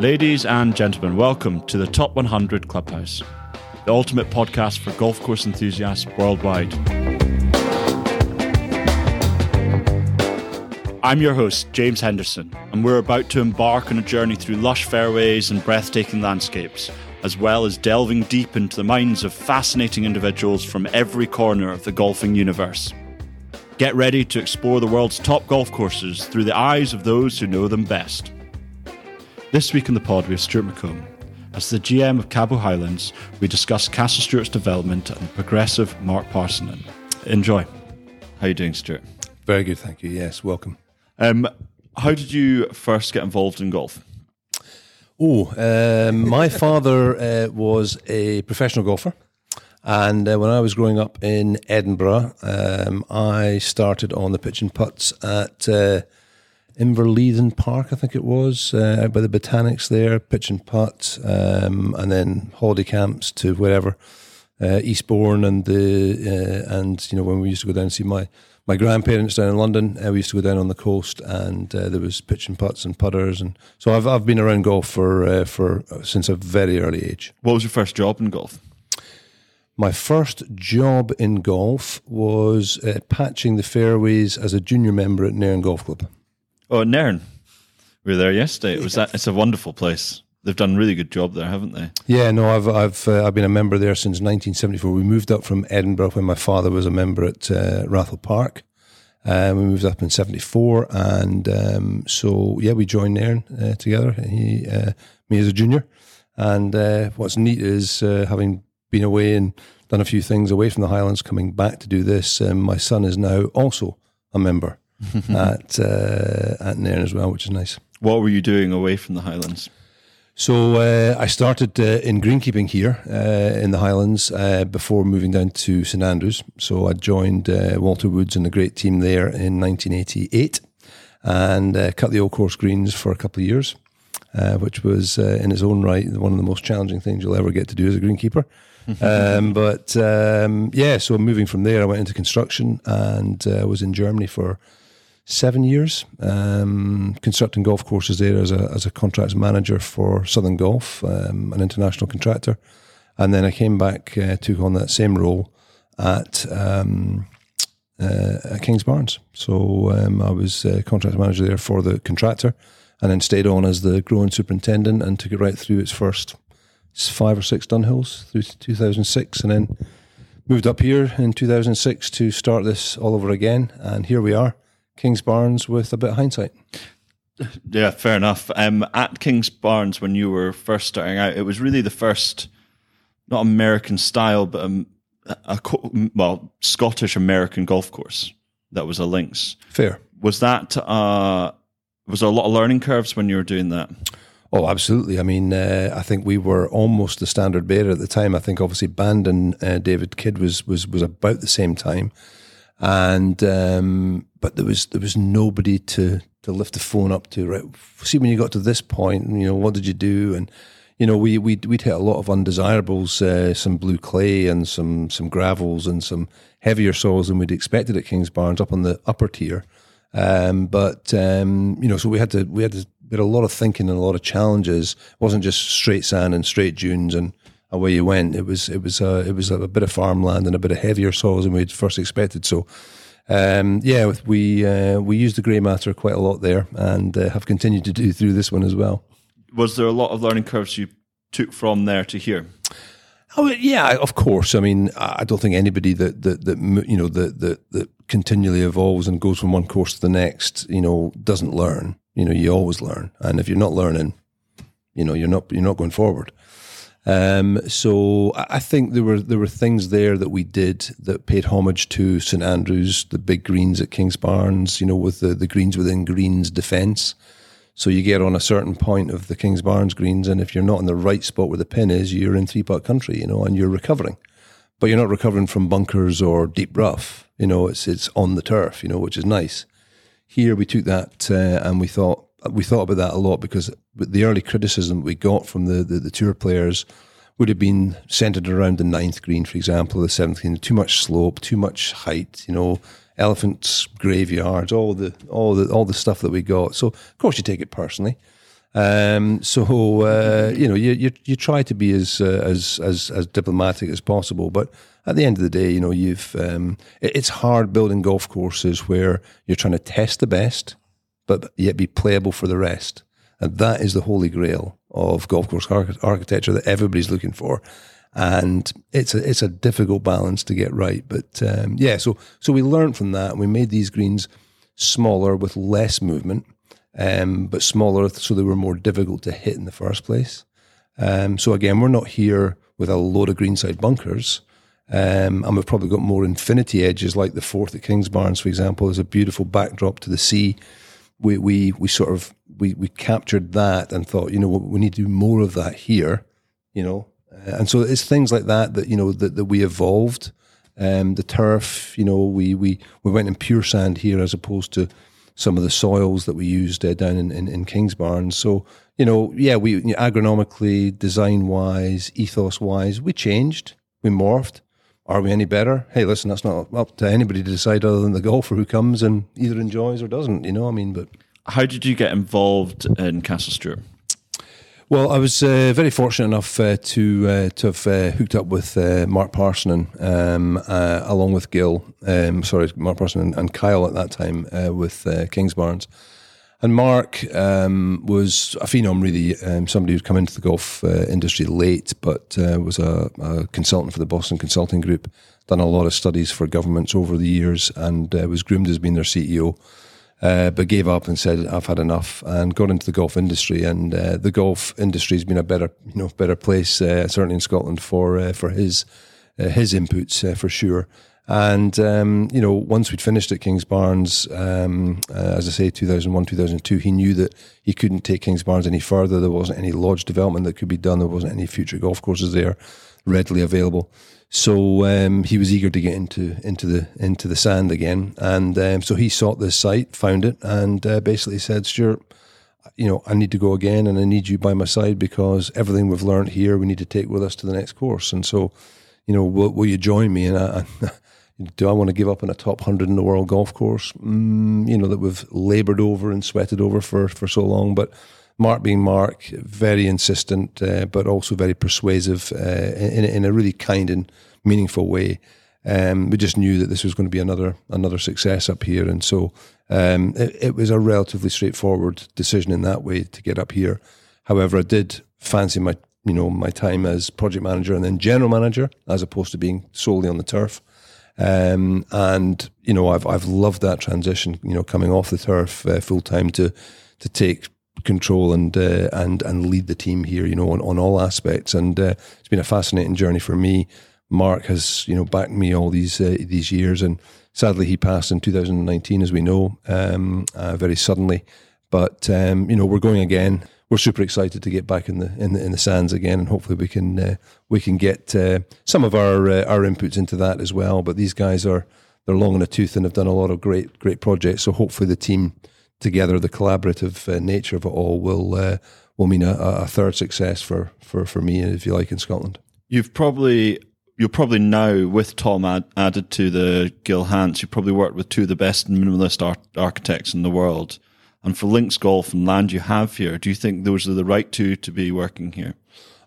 Ladies and gentlemen, welcome to the Top 100 Clubhouse, the ultimate podcast for golf course enthusiasts worldwide. I'm your host, James Henderson, and we're about to embark on a journey through lush fairways and breathtaking landscapes, as well as delving deep into the minds of fascinating individuals from every corner of the golfing universe. Get ready to explore the world's top golf courses through the eyes of those who know them best. This week in the pod, we have Stuart McColm. As the GM of Cabot Highlands, we discuss Castle Stuart's development and the progressive Mark Parsinen. Enjoy. How are you doing, Stuart? Very good, thank you. Yes, welcome. Um, how did you first get involved in golf? Oh, um, my father uh, was a professional golfer. And uh, when I was growing up in Edinburgh, um, I started on the pitch and putts at uh, Inverleithen Park, I think it was, uh, by the Botanics there, pitch and putt, um, and then holiday camps to wherever, uh, Eastbourne and the uh, and you know when we used to go down and see my my grandparents down in London, uh, we used to go down on the coast, and uh, there was pitch and putts and putters, and so I've I've been around golf for uh, for since a very early age. What was your first job in golf? My first job in golf was patching the fairways as a junior member at Nairn Golf Club. Oh, Nairn. We were there yesterday. It was that. It's a wonderful place. They've done a really good job there, haven't they? Yeah, no, I've I've uh, I've been a member there since 1974. We moved up from Edinburgh when my father was a member at uh, Ratho Park. Um, we moved up in '74, and um, so yeah, we joined Nairn uh, together. He, uh, me as a junior, and uh, what's neat is uh, having been away and done a few things away from the Highlands, coming back to do this. Um, my son is now also a member at uh, at Nairn as well, which is nice. What were you doing away from the Highlands? So uh, I started uh, in greenkeeping here uh, in the Highlands uh, before moving down to St Andrews. So I joined uh, Walter Woods and the great team there in 1988 and uh, cut the old course greens for a couple of years, which was in its own right one of the most challenging things you'll ever get to do as a greenkeeper. um, but um, yeah, so moving from there, I went into construction and was in Germany for seven years, um, constructing golf courses there as a as a contracts manager for Southern Golf, um, an international contractor, and then I came back, uh, took on that same role at. Um, uh, at Kingsbarns. So um, I was uh, contract manager there for the contractor and then stayed on as the growing superintendent and took it right through its first five or six Dunhills through 2006 and then moved up here in 2006 to start this all over again. And here we are. Kingsbarns with a bit of hindsight. Yeah, fair enough. Um, at Kingsbarns, when you were first starting out, it was really the first, not American style, but a, a, a well Scottish American golf course that was a links. Fair. Was that uh, was there a lot of learning curves when you were doing that? Oh, absolutely. I mean, uh, I think we were almost the standard bearer at the time. I think obviously Bandon uh, David Kidd was was was about the same time and um, but there was there was nobody to to lift the phone up to. Right, see when you got to this point, you know, what did you do? And you know, we we we'd hit a lot of undesirables, uh, some blue clay and some some gravels and some heavier soils than we'd expected at Kings Kingsbarns up on the upper tier. Um, but um, you know, so we had to we had to we had a lot of thinking and a lot of challenges. It wasn't just straight sand and straight dunes and away you went. It was it was uh, it was a bit of farmland and a bit of heavier soils than we'd first expected. So. Um, yeah, we uh, we used the grey matter quite a lot there, and uh, have continued to do through this one as well. Was there a lot of learning curves you took from there to here? Oh yeah, of course. I mean, I don't think anybody that that, that you know that, that that continually evolves and goes from one course to the next, you know, doesn't learn. You know, you always learn, and if you're not learning, you know, you're not you're not going forward. Um, so I think there were there were things there that we did that paid homage to St Andrews, the big greens at Kingsbarns, you know, with the, the greens within greens defence. So you get on a certain point of the Kings Kingsbarns greens, and if you're not in the right spot where the pin is, you're in three putt country, you know, and you're recovering. But you're not recovering from bunkers or deep rough. You know, it's it's on the turf, you know, which is nice. Here we took that uh, and we thought we thought about that a lot because the early criticism we got from the, the, the, tour players would have been centered around the ninth green, for example, the seventh green, too much slope, too much height, you know, elephants, graveyards, all the all the all the stuff that we got. So of course you take it personally. Um, so uh, you know, you, you you try to be as uh, as as as diplomatic as possible, but at the end of the day, you know, you've um, it, it's hard building golf courses where you're trying to test the best, but yet be playable for the rest, and that is the holy grail of golf course architecture that everybody's looking for. And it's a it's a difficult balance to get right, but um, yeah. So so we learned from that, and we made these greens smaller with less movement um, but smaller, so they were more difficult to hit in the first place. Um, so again, we're not here with a load of greenside bunkers. Um, and we've probably got more infinity edges, like the fourth at Kingsbarns, for example. There's a beautiful backdrop to the sea. We we we sort of we we captured that and thought, you know, we need to do more of that here, you know. Uh, and so it's things like that that you know that, that we evolved. Um, the turf, you know, we we we went in pure sand here as opposed to some of the soils that we used uh, down in, in, in. So, you know, yeah, we agronomically, design wise, ethos wise, we changed, we morphed. Are we any better? Hey, listen, that's not up to anybody to decide other than the golfer who comes and either enjoys or doesn't, you know, I mean, but. How did you get involved in Castle Stuart? Well, I was uh, very fortunate enough uh, to uh, to have uh, hooked up with uh, Mark Parsinen, um, uh, along with Gil. Um, sorry, Mark Parsinen and, and, Kyle at that time with Kingsbarns. And Mark um, was a phenom, really, um, somebody who'd come into the golf industry late, but was a, a, consultant for the Boston Consulting Group, done a lot of studies for governments over the years, and was groomed as being their CEO uh, but gave up and said I've had enough and got into the golf industry. And uh, the golf industry has been a better, you know, better place uh, certainly in Scotland for uh, for his uh, his inputs uh, for sure. And um, you know, once we'd finished at Kingsbarns, um, as I say, 2001, 2002, he knew that he couldn't take Kingsbarns any further. There wasn't any lodge development that could be done. There wasn't any future golf courses there readily available. So um, he was eager to get into into the into the sand again, and um, so he sought this site, found it, and uh, basically said, "Stuart, you know, I need to go again, and I need you by my side because everything we've learned here, we need to take with us to the next course." And so, you know, will, will you join me? And I, do I want to give up on a top hundred in the world golf course? Mm, you know that we've laboured over and sweated over for for so long, but Mark being Mark, very insistent, uh, but also very persuasive uh, in, in a really kind and meaningful way. Um, we just knew that this was going to be another another success up here, and so um, it, it, was a relatively straightforward decision in that way to get up here. However, I did fancy my you know my time as project manager and then general manager as opposed to being solely on the turf. Um, and you know I've I've loved that transition. You know, coming off the turf uh, full time to to take control and uh, and and lead the team here. You know, on, on all aspects, and uh, it's been a fascinating journey for me. Mark has you know backed me all these uh, these years, and sadly he passed in 2019, as we know, um, uh, very suddenly. But um, you know, we're going again. We're super excited to get back in the in the, in the sands again, and hopefully we can uh, we can get uh, some of our our inputs into that as well. But these guys are they're long in the tooth and have done a lot of great great projects. So hopefully the team together, the collaborative uh, nature of it all will uh, will mean a, a, third success for, for, for me, if you like, in Scotland. You've probably you're probably now with Tom ad, added to the Gil Hanse. You've probably worked with two of the best minimalist ar- architects in the world. And for links golf and land you have here, do you think those are the right two to be working here?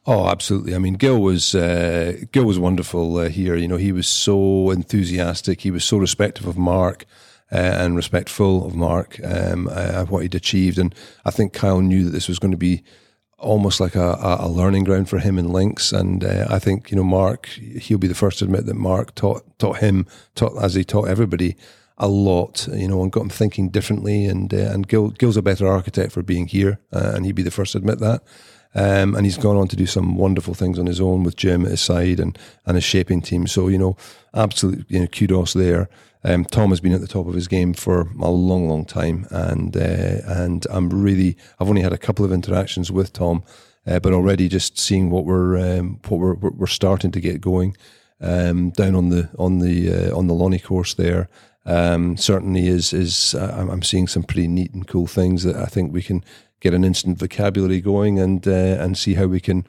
Oh, absolutely. I mean, Gil was uh, Gil was wonderful uh, here. You know, he was so enthusiastic. He was so respectful of Mark uh, and respectful of Mark um, uh, what he'd achieved. And I think Kyle knew that this was going to be almost like a, a learning ground for him in links. And uh, I think you know Mark, he'll be the first to admit that Mark taught taught him, taught as he taught everybody a lot, you know, and got him thinking differently. And uh, and Gil, Gil's a better architect for being here, uh, and he'd be the first to admit that. Um, and he's gone on to do some wonderful things on his own with Jim at his side and and his shaping team. So you know, absolute you know kudos there. Um, Tom has been at the top of his game for a long, long time, and uh, and I'm really I've only had a couple of interactions with Tom, uh, but already just seeing what we're um, what we're we're starting to get going um, down on the on the uh, on the Lonnie course there. Um, certainly is is uh, I'm seeing some pretty neat and cool things that I think we can get an instant vocabulary going and uh, and see how we can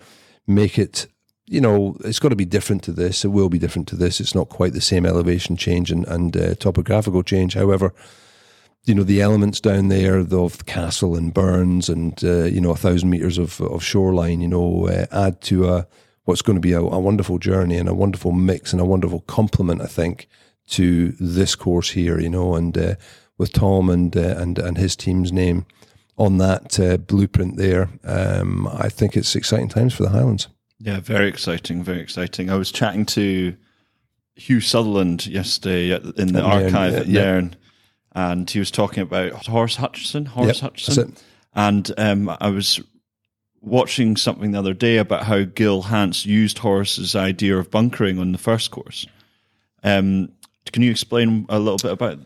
make it you know, it's got to be different to this. It will be different to this. It's not quite the same elevation change and, and uh, topographical change. However, you know the elements down there of the castle and burns and uh, you know a thousand meters of of shoreline you know uh, add to a what's going to be a, a, wonderful journey and a wonderful mix and a wonderful complement I think to this course here you know and uh, with Tom and uh, and and his team's name on that uh, blueprint there um, I think it's exciting times for the Highlands yeah very exciting very exciting I was chatting to Hugh Sutherland yesterday in the at archive Nairn, at Nairn and he was talking about Horace Hutchinson. Horace yep, Hutchinson. And um, I was watching something the other day about how Gil Hanse used Horace's idea of bunkering on the first course. Um, can you explain a little bit about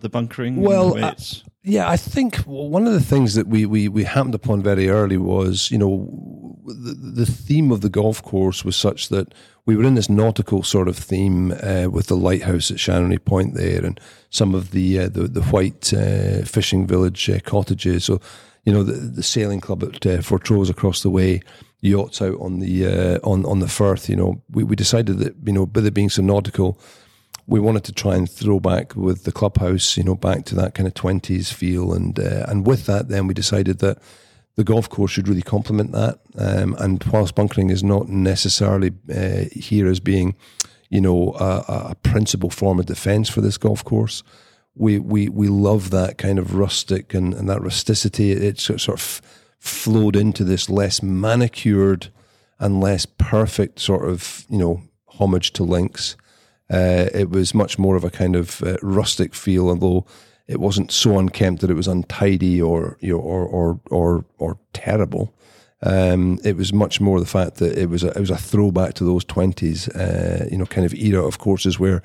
the bunkering? Well, uh, yeah, I think one of the things that we, we, we happened upon very early was, you know, the, the theme of the golf course was such that we were in this nautical sort of theme uh, with the lighthouse at Chanonry Point there, and some of the uh, the, the white uh, fishing village uh, cottages. So, you know, the, the sailing club at uh, Fortrose across the way, yachts out on the uh, on on the Firth. You know, we, we decided that you know, with it being so nautical, we wanted to try and throw back with the clubhouse, you know, back to that kind of twenties feel, and and with that, then we decided that the golf course should really complement that. Um, and whilst bunkering is not necessarily uh, here as being, you know, a, a, principal form of defence for this golf course, we we we love that kind of rustic and, and that rusticity. It sort of flowed into this less manicured and less perfect sort of you know homage to links. Uh, it was much more of a kind of uh, rustic feel, although it wasn't so unkempt that it was untidy or you know, or or or or terrible. Um, it was much more the fact that it was a, it was a throwback to those twenties, uh, you know, kind of era of courses where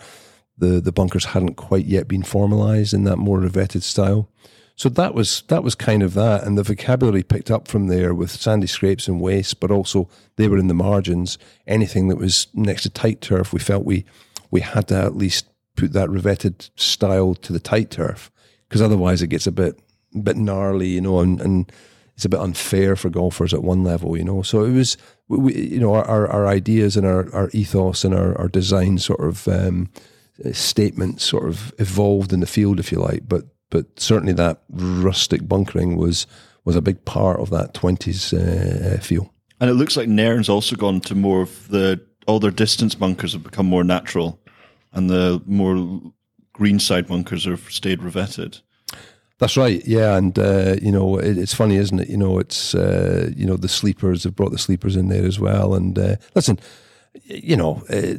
the the bunkers hadn't quite yet been formalised in that more revetted style. So that was that was kind of that, and the vocabulary picked up from there with sandy scrapes and waste, but also they were in the margins. Anything that was next to tight turf, we felt we we had to at least put that revetted style to the tight turf because otherwise it gets a bit a bit gnarly, you know, and, and it's a bit unfair for golfers at one level, you know. So it was, we, you know, our, our ideas and our, our ethos and our, our design sort of um, statements sort of evolved in the field, if you like. But but certainly that rustic bunkering was was a big part of that twenties uh, feel. And it looks like Nairn's also gone to more of the all their distance bunkers have become more natural and the more greenside bunkers have stayed revetted. That's right, yeah, and uh, you know it, it's funny, isn't it? You know, it's uh, you know the sleepers have brought the sleepers in there as well. And uh, listen, you know, uh,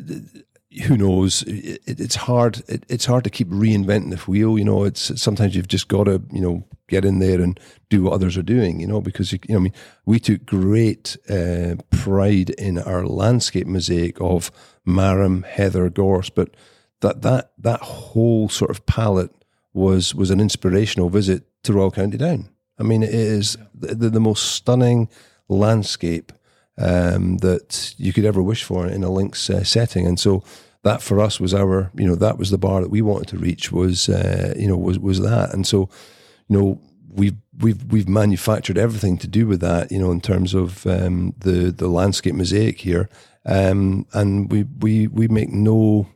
who knows? It, it's hard. It, it's hard to keep reinventing the wheel. You know, it's sometimes you've just got to you know get in there and do what others are doing. You know, because you know, I mean, we took great uh, pride in our landscape mosaic of marram, heather, gorse, but that that that whole sort of palette was was an inspirational visit to Royal County Down. I mean, it is the, the most stunning landscape um, that you could ever wish for in a links uh, setting, and so that for us was our you know that was the bar that we wanted to reach was uh, you know was was that, and so you know we've we've we've manufactured everything to do with that you know in terms of um, the the landscape mosaic here, um, and we we we make no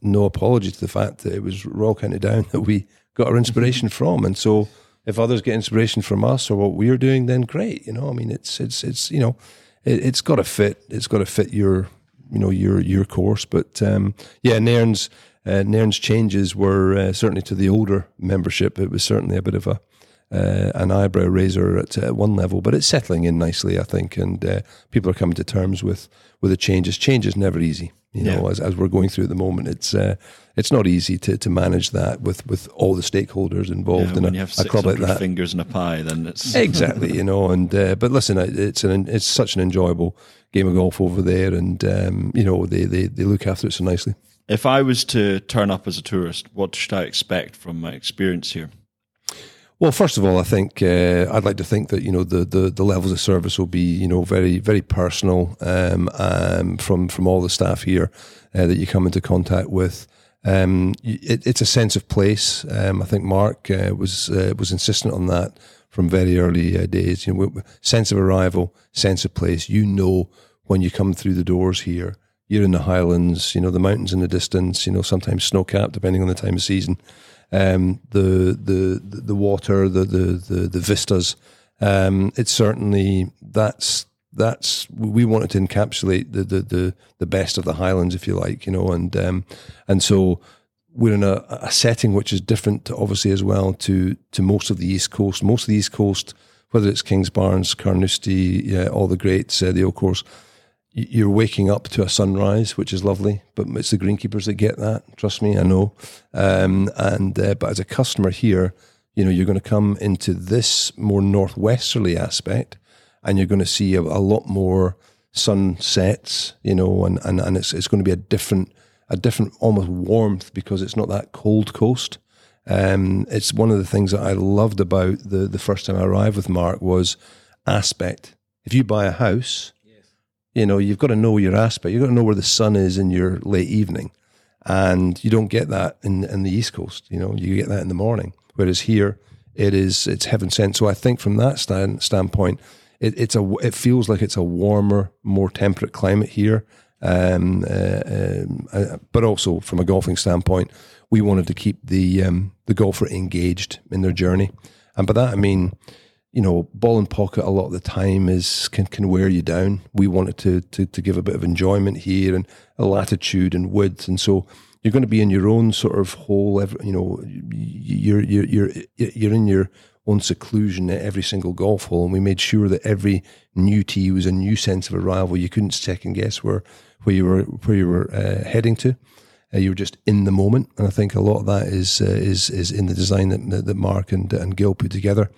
no apology to the fact that it was Royal County Down that we got our inspiration from. And so if others get inspiration from us or what we're doing, then great. You know, I mean, it's, it's, it's, you know, it, has got to fit, it's got to fit your, you know, your, your course. But, um, yeah, Nairn's, uh, Nairn's changes were uh, certainly to the older membership. It was certainly a bit of a, uh, an eyebrow raiser at uh, one level, but it's settling in nicely, I think, and uh, people are coming to terms with with the changes. Change is never easy. You know, yeah. as, as we're going through at the moment, it's uh, it's not easy to, to manage that with, with all the stakeholders involved yeah, in a, a club like that. Fingers in a pie, then it's exactly you know. And uh, but listen, it's an it's such an enjoyable game of golf over there, and um, you know they, they they look after it so nicely. If I was to turn up as a tourist, what should I expect from my experience here? Well, first of all, I think uh, I'd like to think that you know the, the, the levels of service will be you know very very personal um, um, from from all the staff here uh, that you come into contact with. Um, it, it's a sense of place. Um, I think Mark uh, was uh, was insistent on that from very early uh, days. You know, sense of arrival, sense of place. You know when you come through the doors here. You're in the Highlands. You know the mountains in the distance. You know sometimes snow capped, depending on the time of season um, the, the the water, the the the, the vistas. Um, it's certainly that's that's we wanted to encapsulate the, the the the best of the Highlands, if you like, you know, and um, and so we're in a, a setting which is different, obviously, as well to to most of the East Coast. Most of the East Coast, whether it's Kingsbarns, Carnoustie, yeah, all the greats, uh, the Old Course, you're waking up to a sunrise, which is lovely. But it's the greenkeepers that get that. Trust me, I know. Um, and uh, but as a customer here, you know, you're going to come into this more northwesterly aspect, and you're going to see a, a lot more sunsets. You know, and and, and it's it's going to be a different a different almost warmth because it's not that cold coast. Um, it's one of the things that I loved about the the first time I arrived with Mark was aspect. If you buy a house. You know you've got to know your aspect. You've got to know where the sun is in your late evening, and you don't get that in in the East Coast. You know, you get that in the morning. Whereas here, it is it's heaven sent. So I think from that stand, standpoint, it, it's a it feels like it's a warmer, more temperate climate here um, uh, um, uh, but also from a golfing standpoint, we wanted to keep the um, the golfer engaged in their journey, and by that I mean, you know, ball and pocket a lot of the time is can can wear you down. We wanted to to to give a bit of enjoyment here and a latitude and width, and so you're going to be in your own sort of hole. You know, you're you're you're you're in your own seclusion at every single golf hole, and we made sure that every new tee was a new sense of arrival. You couldn't second guess where where you were where you were uh, heading to. Uh, you were just in the moment, and I think a lot of that is uh, is is in the design that that Mark and and Gil put together.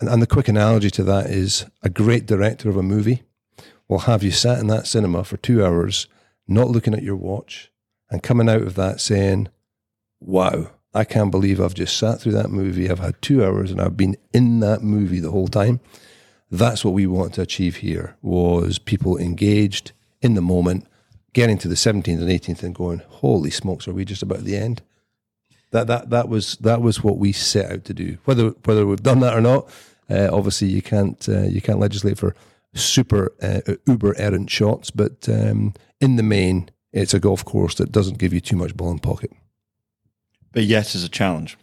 And, and the quick analogy to that is a great director of a movie will have you sat in that cinema for two hours, not looking at your watch, and coming out of that saying, "Wow, I can't believe I've just sat through that movie. I've had two hours, and I've been in that movie the whole time." That's what we want to achieve here: was people engaged in the moment getting to the 17th and 18th and going, holy smokes, are we just about the end? That that that was that was what we set out to do. Whether whether we've done that or not, uh, obviously you can't uh, you can't legislate for super uh, uber errant shots, but um, in the main, it's a golf course that doesn't give you too much ball in pocket. But yet, is a challenge,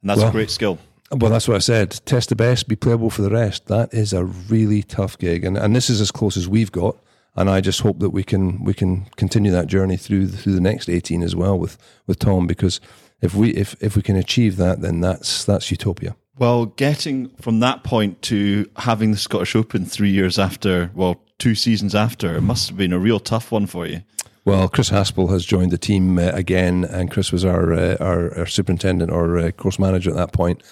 and that's well, a great skill. Well, that's what I said. Test the best, be playable for the rest. That is a really tough gig, and and this is as close as we've got and I just hope that we can we can continue that journey through the, through the next eighteen as well with with Tom because if we if if we can achieve that then that's that's utopia. Well, getting from that point to having the Scottish Open three years after, well, two seasons after, it must have been a real tough one for you. Well, Chris Haspel has joined the team uh, again, and Chris was our, uh, our, our superintendent or uh, course manager at that point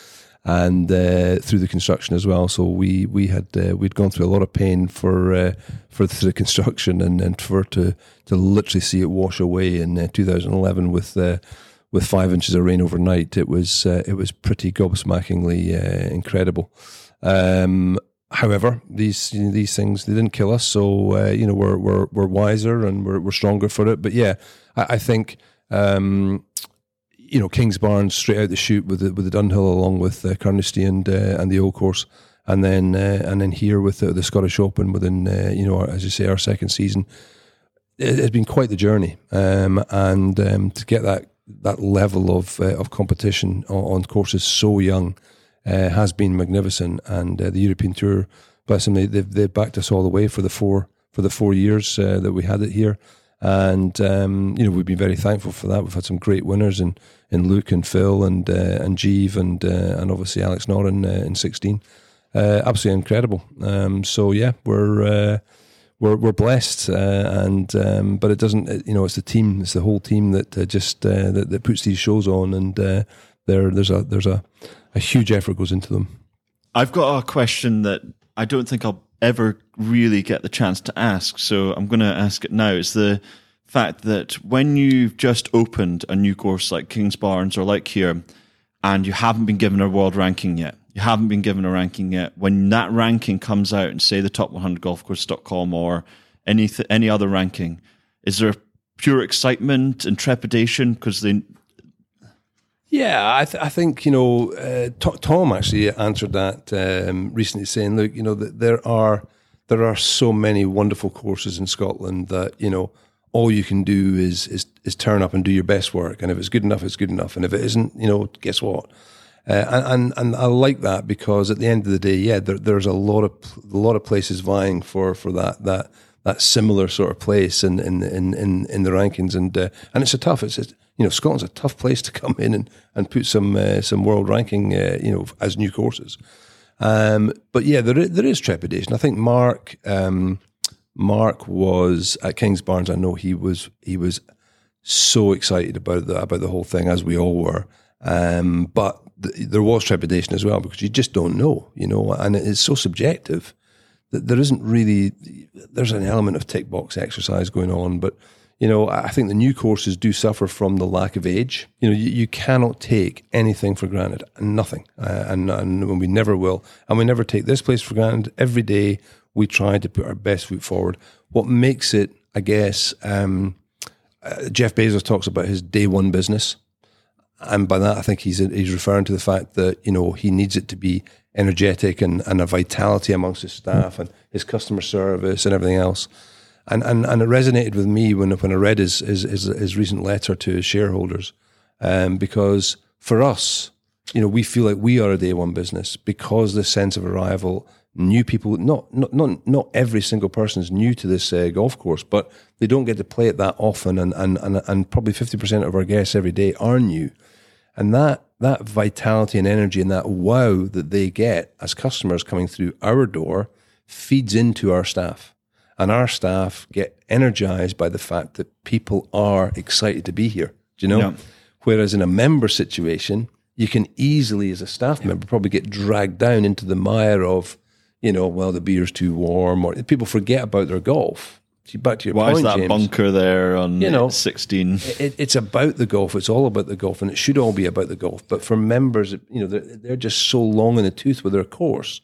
and uh, through the construction as well. So we we had uh, we'd gone through a lot of pain for uh, for the construction and, and for to to literally see it wash away in uh, 2011 with uh, with five inches of rain overnight. It was uh, it was pretty gobsmackingly incredible. Um, however, these you know, these things they didn't kill us, so you know we're we're we're wiser and we're we're stronger for it. But yeah, I, I think. Um, you know, Kings Kingsbarns straight out the chute with the, with the Dunhill along with uh, Carnoustie and uh, and the Old Course, and then uh, and then here with the, the Scottish Open within uh, you know as you say our second season, it, has been quite the journey, um, and um, to get that that level of uh, of competition on, on, courses so young uh, has been magnificent, and the European Tour, bless them, they, they've, they've backed us all the way for the four for the four years that we had it here and um, you know we've been very thankful for that. We've had some great winners in, in Luke and Phil and uh, and Jeev and uh, and obviously Alex Noren uh, in sixteen. Uh, absolutely incredible. Um, so yeah, we're uh, we're we're blessed, uh, and um, but it doesn't. You know, it's the team. It's the whole team that just that, that, puts these shows on, and there there's a there's a, a huge effort goes into them. I've got a question that I don't think I'll ever really get the chance to ask. So I'm going to ask it now. It's the fact that when you've just opened a new course like Kingsbarns or like here, and you haven't been given a world ranking yet, you haven't been given a ranking yet. When that ranking comes out, and say the top 100 golfcourse.com or any th- any other ranking, is there pure excitement and trepidation because they yeah, I, th- I think you know uh, T- Tom actually answered that um, recently, saying, "Look, you know, that there are there are so many wonderful courses in Scotland that you know all you can do is is is turn up and do your best work, and if it's good enough, it's good enough, and if it isn't, you know, guess what? Uh, and, and and I like that because at the end of the day, yeah, there, there's a lot of a lot of places vying for for that that that similar sort of place in in in in, in the rankings, and uh, and it's a tough. It's, you know Scotland's a tough place to come in and and put some uh, some world ranking uh, you know as new courses. Um, but yeah, there there is trepidation. I think Mark um, Mark was at Kings Kingsbarns. I know he was he was so excited about the about the whole thing as we all were. Um, but th- there was trepidation as well because you just don't know, you know, and it is so subjective that there isn't really there's an element of tick box exercise going on, but you know, I think the new courses do suffer from the lack of age. You know, you, you cannot take anything for granted, nothing, uh, and, and we never will, and we never take this place for granted. Every day we try to put our best foot forward. What makes it, I guess, um, uh, Jeff Bezos talks about his day one business, and by that I think he's he's referring to the fact that you know he needs it to be energetic and, and a vitality amongst his staff and his customer service and everything else. And, and, and it resonated with me when, when I read his, his, his, his recent letter to his shareholders, um, because for us, you know, we feel like we are a day one business because the sense of arrival, new people, not, not, not, not every single person is new to this uh, golf course, but they don't get to play it that often. And, and, and, and probably 50% of our guests every day are new. And that, that vitality and energy and that wow that they get as customers coming through our door feeds into our staff. And our staff get energized by the fact that people are excited to be here. Do you know? Yeah. Whereas in a member situation, you can easily, as a staff member, probably get dragged down into the mire of, you know, well, the beer's too warm, or people forget about their golf. Back to your point. Why point, is that James, bunker there on you know, 16? It, it's about the golf. It's all about the golf, and it should all be about the golf. But for members, you know, they're, they're just so long in the tooth with their course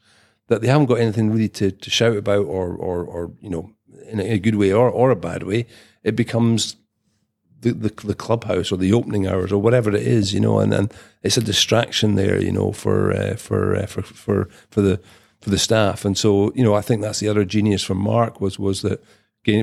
that they haven't got anything really to, to shout about or, or, or, you know, in a good way or, or a bad way. It becomes the, the, the clubhouse or the opening hours or whatever it is, you know, and, and it's a distraction there, you know, for uh, for, uh, for for for the for the staff. And so, you know, I think that's the other genius from Mark was was that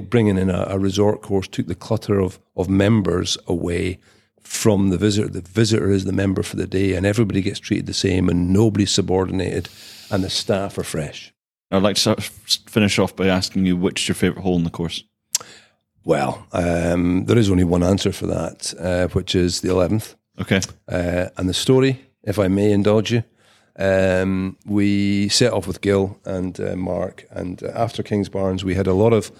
bringing in a, a resort course took the clutter of of members away from the visitor. The visitor is the member for the day, and everybody gets treated the same, and nobody's subordinated, and the staff are fresh. I'd like to finish off by asking you which is your favourite hole in the course. Well, um, there is only one answer for that, uh, which is the eleventh. Okay. Uh, and the story, if I may indulge you, um, we set off with Gil and uh, Mark, and uh, after Kingsbarns, we had a lot of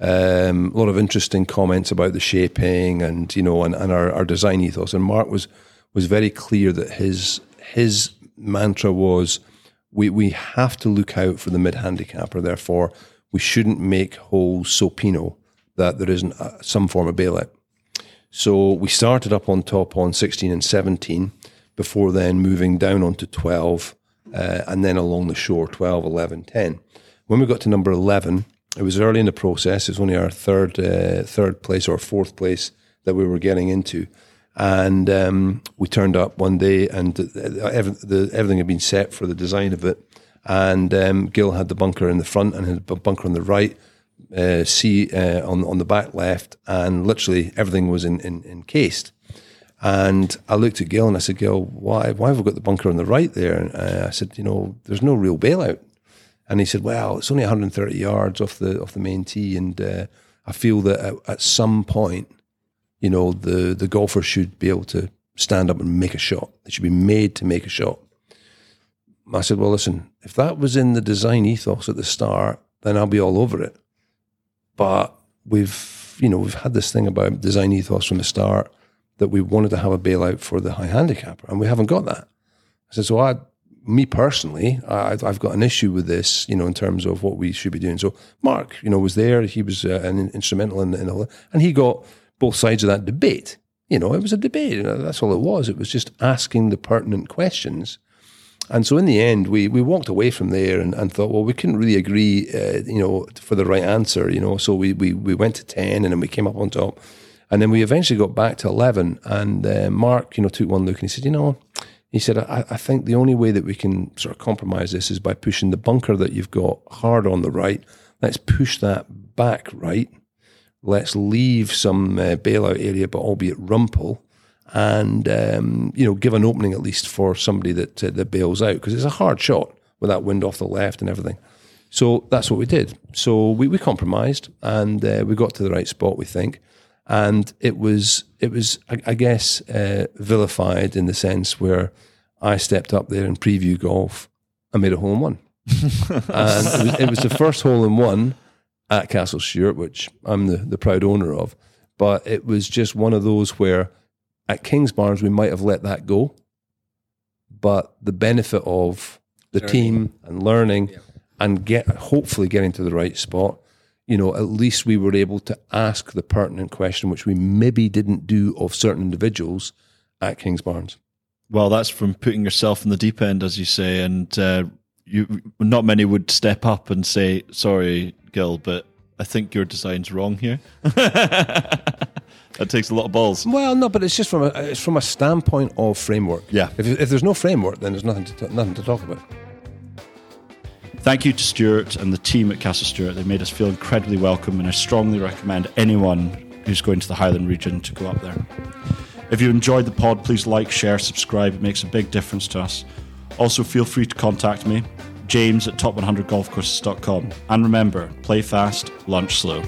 um, a lot of interesting comments about the shaping and you know and, and our, our design ethos. And Mark was was very clear that his his mantra was we we have to look out for the mid handicapper. Therefore, we shouldn't make holes so penal that there isn't a, some form of bailout. So we started up on top on 16 and 17 before then moving down onto 12 uh, and then along the shore 12, 11, 10. When we got to number 11, it was early in the process. It was only our third uh, third place or fourth place that we were getting into, and um, we turned up one day, and the, everything had been set for the design of it. And um, Gil had the bunker in the front and had the bunker on the right, uh, C uh, on on the back left, and literally everything was in, in, encased. And I looked at Gil and I said, Gil, why why have we got the bunker on the right there? And uh, I said, you know, there's no real bailout. And he said, "Well, it's only 130 yards off the off the main tee, and uh, I feel that at, at, some point, you know, the the golfer should be able to stand up and make a shot. They should be made to make a shot." I said, "Well, listen, if that was in the design ethos at the start, then I'll be all over it. But we've, you know, we've had this thing about design ethos from the start that we wanted to have a bailout for the high handicapper, and we haven't got that." I said, "So I." me personally, I, have got an issue with this, you know, in terms of what we should be doing. So Mark, you know, was there. He was uh, an instrumental in, in all that, and he got both sides of that debate. You know, it was a debate. That's all it was. It was just asking the pertinent questions. And so in the end, we, we walked away from there and, and thought, well, we couldn't really agree, uh, you know, for the right answer, you know. So we, we, we went to 10 and then we came up on top. And then we eventually got back to 11. And uh, Mark, you know, took one look and he said, you know, he said, I, I, think the only way that we can sort of compromise this is by pushing the bunker that you've got hard on the right. Let's push that back right let's leave some uh, bailout area, but albeit rumple, and um, you know give an opening at least for somebody that uh, that bails out because it's a hard shot with that wind off the left and everything. So that's what we did. So we, we compromised and uh, we got to the right spot, we think. And it was it was I, I guess uh, vilified in the sense where I stepped up there in preview golf and made a hole in one. and it was, it was the first hole in one at Castle Stuart, which I'm the, the proud owner of. But it was just one of those where at Kingsbarns we might have let that go. But the benefit of the learning. team and learning yeah. and get hopefully getting to the right spot, you know, at least we were able to ask the pertinent question, which we maybe didn't do of certain individuals at Kingsbarns. Well, that's from putting yourself in the deep end, as you say, and uh, you not many would step up and say, "Sorry, Gil, but I think your design's wrong here." that takes a lot of balls. Well, no, but it's just from a it's from a standpoint of framework. Yeah. If, if there's no framework, then there's nothing to nothing to talk about. Thank you to Stuart and the team at Castle Stuart. They made us feel incredibly welcome, and I strongly recommend anyone who's going to the Highland region to go up there. If you enjoyed the pod, please like, share, subscribe. It makes a big difference to us. Also, feel free to contact me, james at top100golfcourses.com. And remember, play fast, lunch slow.